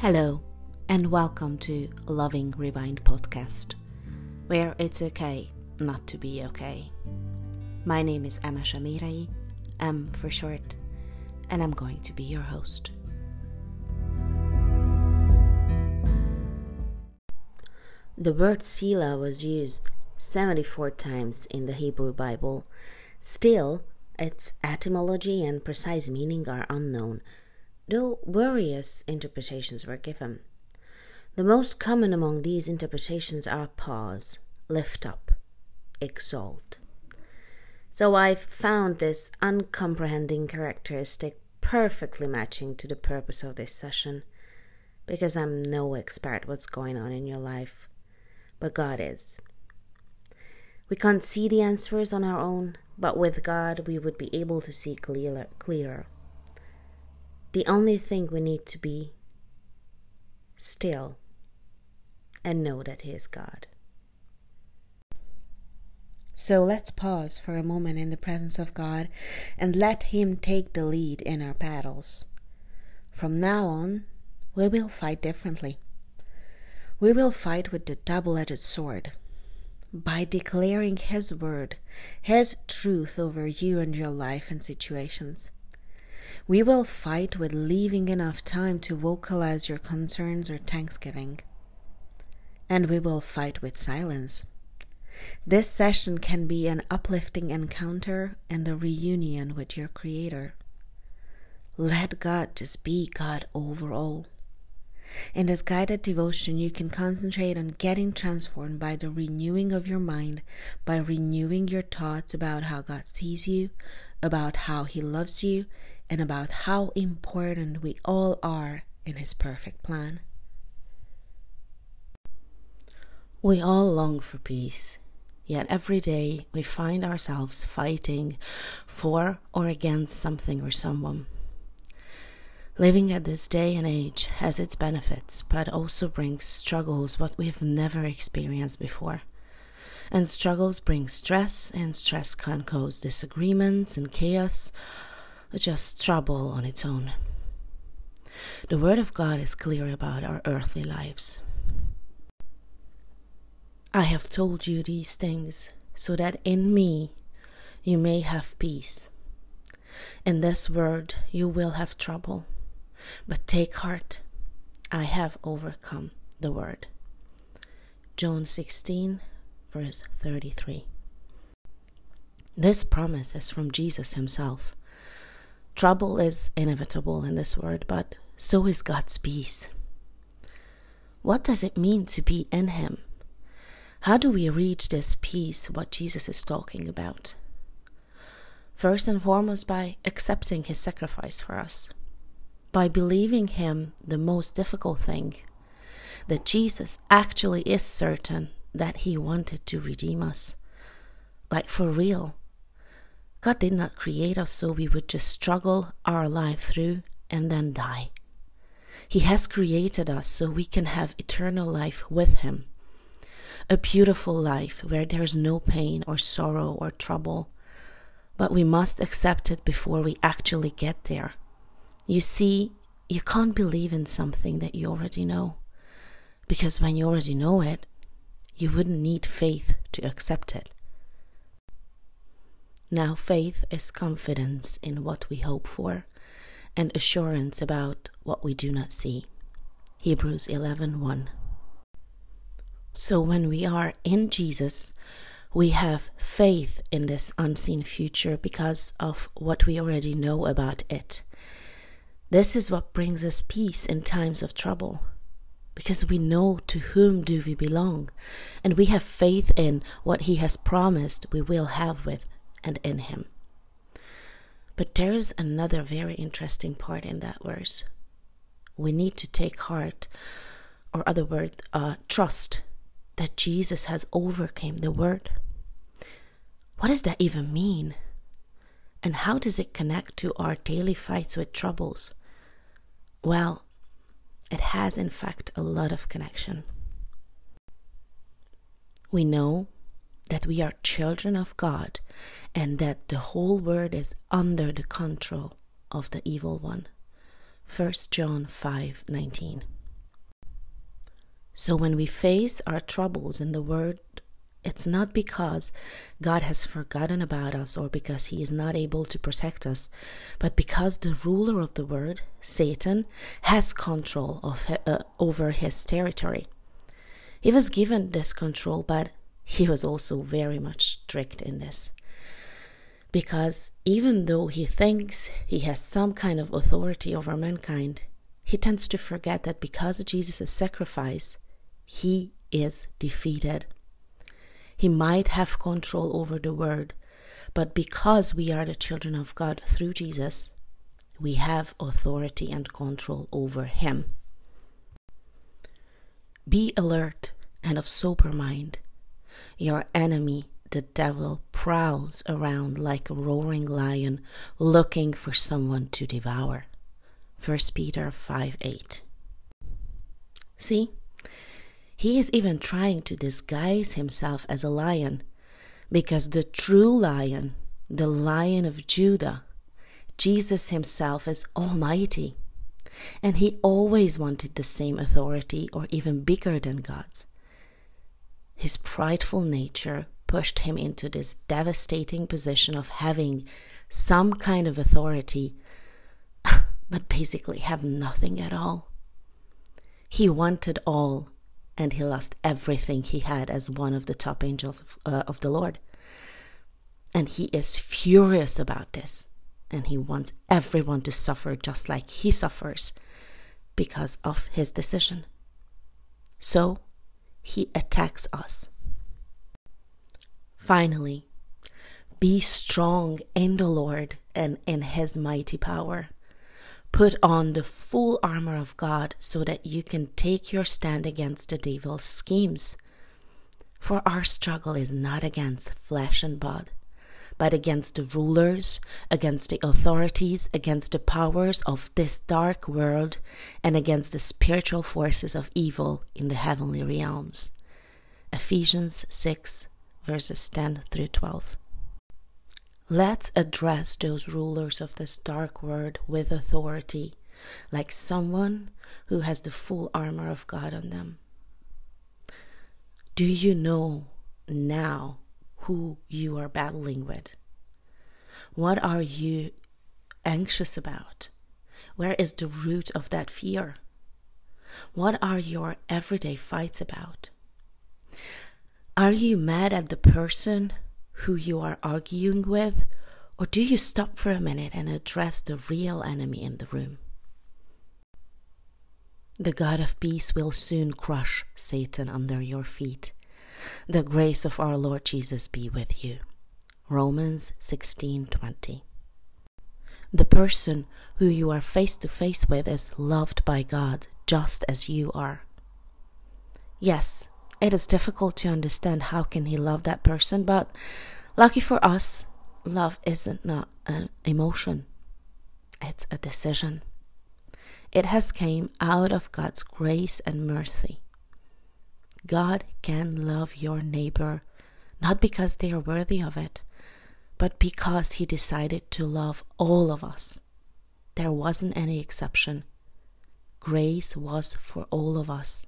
Hello, and welcome to Loving Rewind podcast, where it's okay not to be okay. My name is Emma Shamirai, M for short, and I'm going to be your host. The word Selah was used 74 times in the Hebrew Bible. Still, its etymology and precise meaning are unknown though various interpretations were given. The most common among these interpretations are pause, lift up, exalt. So I've found this uncomprehending characteristic perfectly matching to the purpose of this session because I'm no expert what's going on in your life, but God is. We can't see the answers on our own, but with God we would be able to see clearer. clearer. The only thing we need to be still and know that He is God. So let's pause for a moment in the presence of God and let Him take the lead in our battles. From now on, we will fight differently. We will fight with the double edged sword by declaring His word, His truth over you and your life and situations. We will fight with leaving enough time to vocalize your concerns or thanksgiving. And we will fight with silence. This session can be an uplifting encounter and a reunion with your Creator. Let God just be God overall. In this guided devotion, you can concentrate on getting transformed by the renewing of your mind, by renewing your thoughts about how God sees you, about how He loves you, and about how important we all are in His perfect plan. We all long for peace, yet every day we find ourselves fighting for or against something or someone. Living at this day and age has its benefits, but also brings struggles what we've never experienced before. And struggles bring stress, and stress can cause disagreements and chaos, just trouble on its own. The Word of God is clear about our earthly lives. I have told you these things so that in me you may have peace. In this world you will have trouble, but take heart, I have overcome the world. John 16, verse 33. This promise is from Jesus himself. Trouble is inevitable in this world, but so is God's peace. What does it mean to be in Him? How do we reach this peace, what Jesus is talking about? First and foremost, by accepting His sacrifice for us, by believing Him the most difficult thing, that Jesus actually is certain that He wanted to redeem us. Like for real, God did not create us so we would just struggle our life through and then die. He has created us so we can have eternal life with Him. A beautiful life where there's no pain or sorrow or trouble. But we must accept it before we actually get there. You see, you can't believe in something that you already know. Because when you already know it, you wouldn't need faith to accept it. Now, faith is confidence in what we hope for and assurance about what we do not see. Hebrews 11:1. So when we are in Jesus, we have faith in this unseen future because of what we already know about it. This is what brings us peace in times of trouble because we know to whom do we belong and we have faith in what he has promised we will have with and in him. But there is another very interesting part in that verse. We need to take heart, or other word, uh, trust that Jesus has overcame the word. What does that even mean? And how does it connect to our daily fights with troubles? Well, it has in fact a lot of connection. We know that we are children of God and that the whole world is under the control of the evil one. 1 John 5:19. So when we face our troubles in the world, it's not because God has forgotten about us or because He is not able to protect us, but because the ruler of the world, Satan, has control of, uh, over his territory. He was given this control, but he was also very much strict in this. Because even though he thinks he has some kind of authority over mankind, he tends to forget that because of Jesus' sacrifice, he is defeated. He might have control over the word, but because we are the children of God through Jesus, we have authority and control over him. Be alert and of sober mind. Your enemy, the devil, prowls around like a roaring lion looking for someone to devour. 1 Peter 5 8. See, he is even trying to disguise himself as a lion, because the true lion, the lion of Judah, Jesus himself is almighty. And he always wanted the same authority or even bigger than God's. His prideful nature pushed him into this devastating position of having some kind of authority, but basically have nothing at all. He wanted all and he lost everything he had as one of the top angels of, uh, of the Lord. And he is furious about this. And he wants everyone to suffer just like he suffers because of his decision. So he attacks us. Finally, be strong in the Lord and in his mighty power. Put on the full armor of God so that you can take your stand against the devil's schemes. For our struggle is not against flesh and blood, but against the rulers, against the authorities, against the powers of this dark world, and against the spiritual forces of evil in the heavenly realms. Ephesians 6, verses 10 through 12. Let's address those rulers of this dark world with authority, like someone who has the full armor of God on them. Do you know now who you are battling with? What are you anxious about? Where is the root of that fear? What are your everyday fights about? Are you mad at the person who you are arguing with, or do you stop for a minute and address the real enemy in the room? The God of peace will soon crush Satan under your feet. The grace of our Lord Jesus be with you. Romans 16:20. The person who you are face to face with is loved by God just as you are. Yes, it is difficult to understand how can he love that person but lucky for us love isn't not an emotion it's a decision it has came out of god's grace and mercy god can love your neighbor not because they are worthy of it but because he decided to love all of us there wasn't any exception grace was for all of us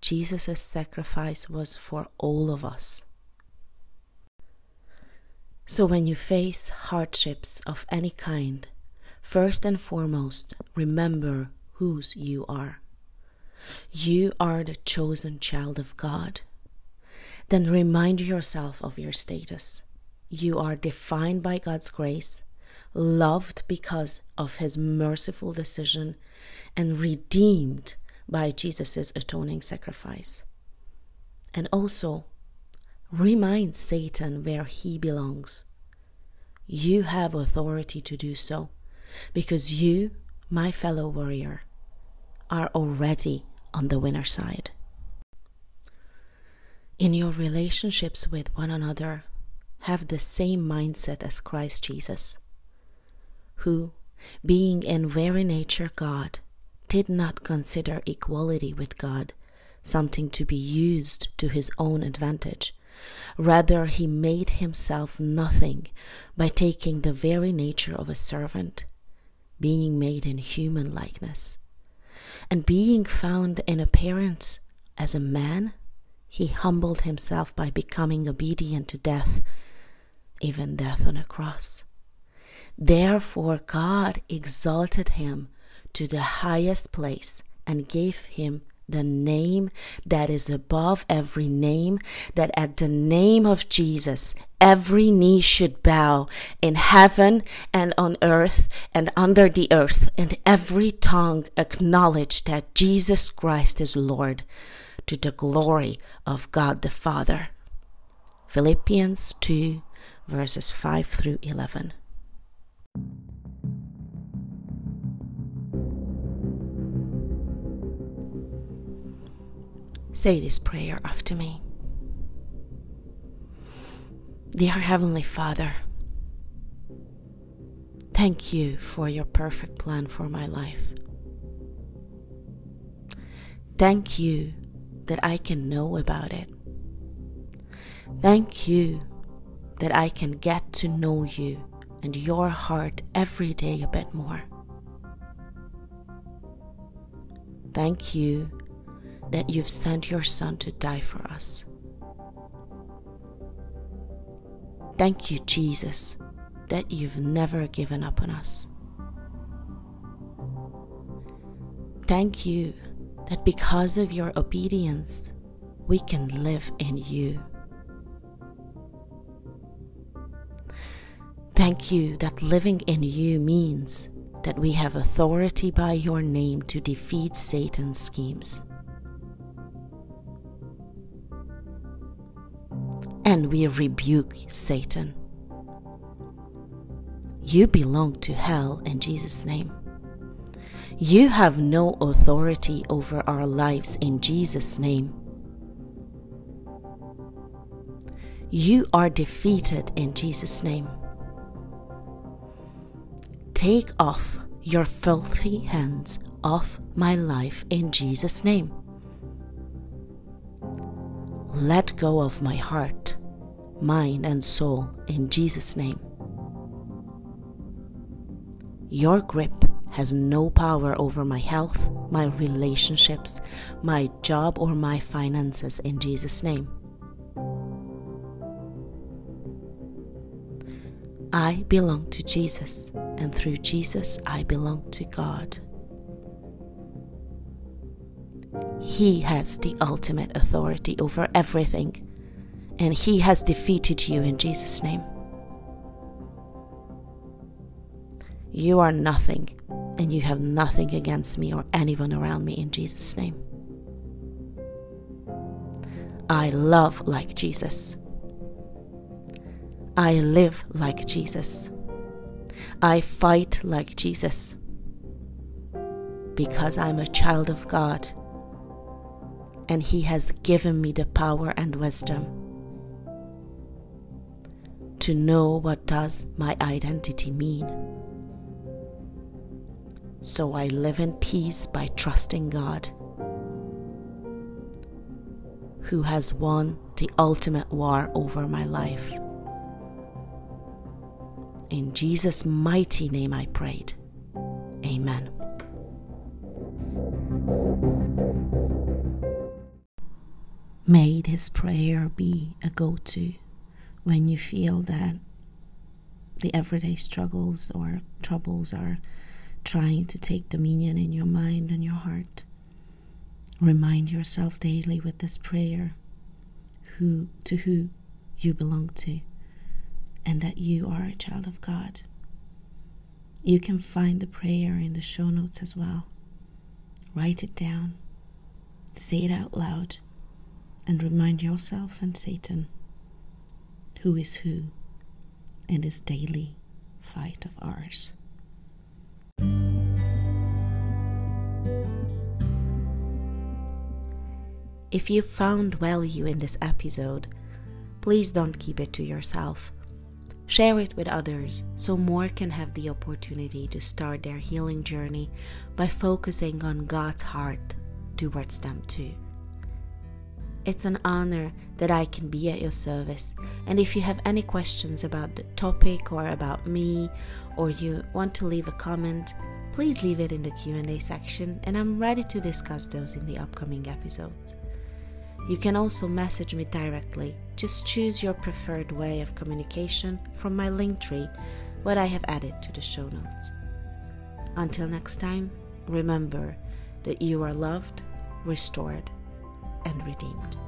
Jesus' sacrifice was for all of us. So when you face hardships of any kind, first and foremost, remember whose you are. You are the chosen child of God. Then remind yourself of your status. You are defined by God's grace, loved because of His merciful decision, and redeemed by Jesus' atoning sacrifice. And also, remind Satan where he belongs. You have authority to do so because you, my fellow warrior, are already on the winner side. In your relationships with one another, have the same mindset as Christ Jesus, who, being in very nature God, did not consider equality with God something to be used to his own advantage. Rather, he made himself nothing by taking the very nature of a servant, being made in human likeness, and being found in appearance as a man, he humbled himself by becoming obedient to death, even death on a cross. Therefore, God exalted him to the highest place and gave him the name that is above every name, that at the name of Jesus, every knee should bow in heaven and on earth and under the earth, and every tongue acknowledge that Jesus Christ is Lord to the glory of God the Father. Philippians 2, verses 5 through 11. Say this prayer after me. Dear Heavenly Father, thank you for your perfect plan for my life. Thank you that I can know about it. Thank you that I can get to know you and your heart every day a bit more. Thank you that you've sent your Son to die for us. Thank you, Jesus, that you've never given up on us. Thank you that because of your obedience, we can live in you. Thank you that living in you means that we have authority by your name to defeat Satan's schemes. And we rebuke Satan. You belong to hell in Jesus' name. You have no authority over our lives in Jesus' name. You are defeated in Jesus' name. Take off your filthy hands off my life in Jesus' name. Let go of my heart, mind, and soul in Jesus' name. Your grip has no power over my health, my relationships, my job, or my finances in Jesus' name. I belong to Jesus, and through Jesus, I belong to God. He has the ultimate authority over everything, and He has defeated you in Jesus' name. You are nothing, and you have nothing against me or anyone around me in Jesus' name. I love like Jesus. I live like Jesus. I fight like Jesus. Because I'm a child of God and He has given me the power and wisdom to know what does my identity mean. So I live in peace by trusting God, who has won the ultimate war over my life. In Jesus' mighty name I prayed. Amen. May this prayer be a go to when you feel that the everyday struggles or troubles are trying to take dominion in your mind and your heart. Remind yourself daily with this prayer who to who you belong to and that you are a child of God. You can find the prayer in the show notes as well. Write it down. Say it out loud and remind yourself and Satan who is who in this daily fight of ours. If you found value in this episode, please don't keep it to yourself. Share it with others so more can have the opportunity to start their healing journey by focusing on God's heart towards them too. It's an honor that I can be at your service. And if you have any questions about the topic or about me or you want to leave a comment, please leave it in the Q&A section and I'm ready to discuss those in the upcoming episodes. You can also message me directly. Just choose your preferred way of communication from my Linktree, what I have added to the show notes. Until next time, remember that you are loved, restored, and redeemed.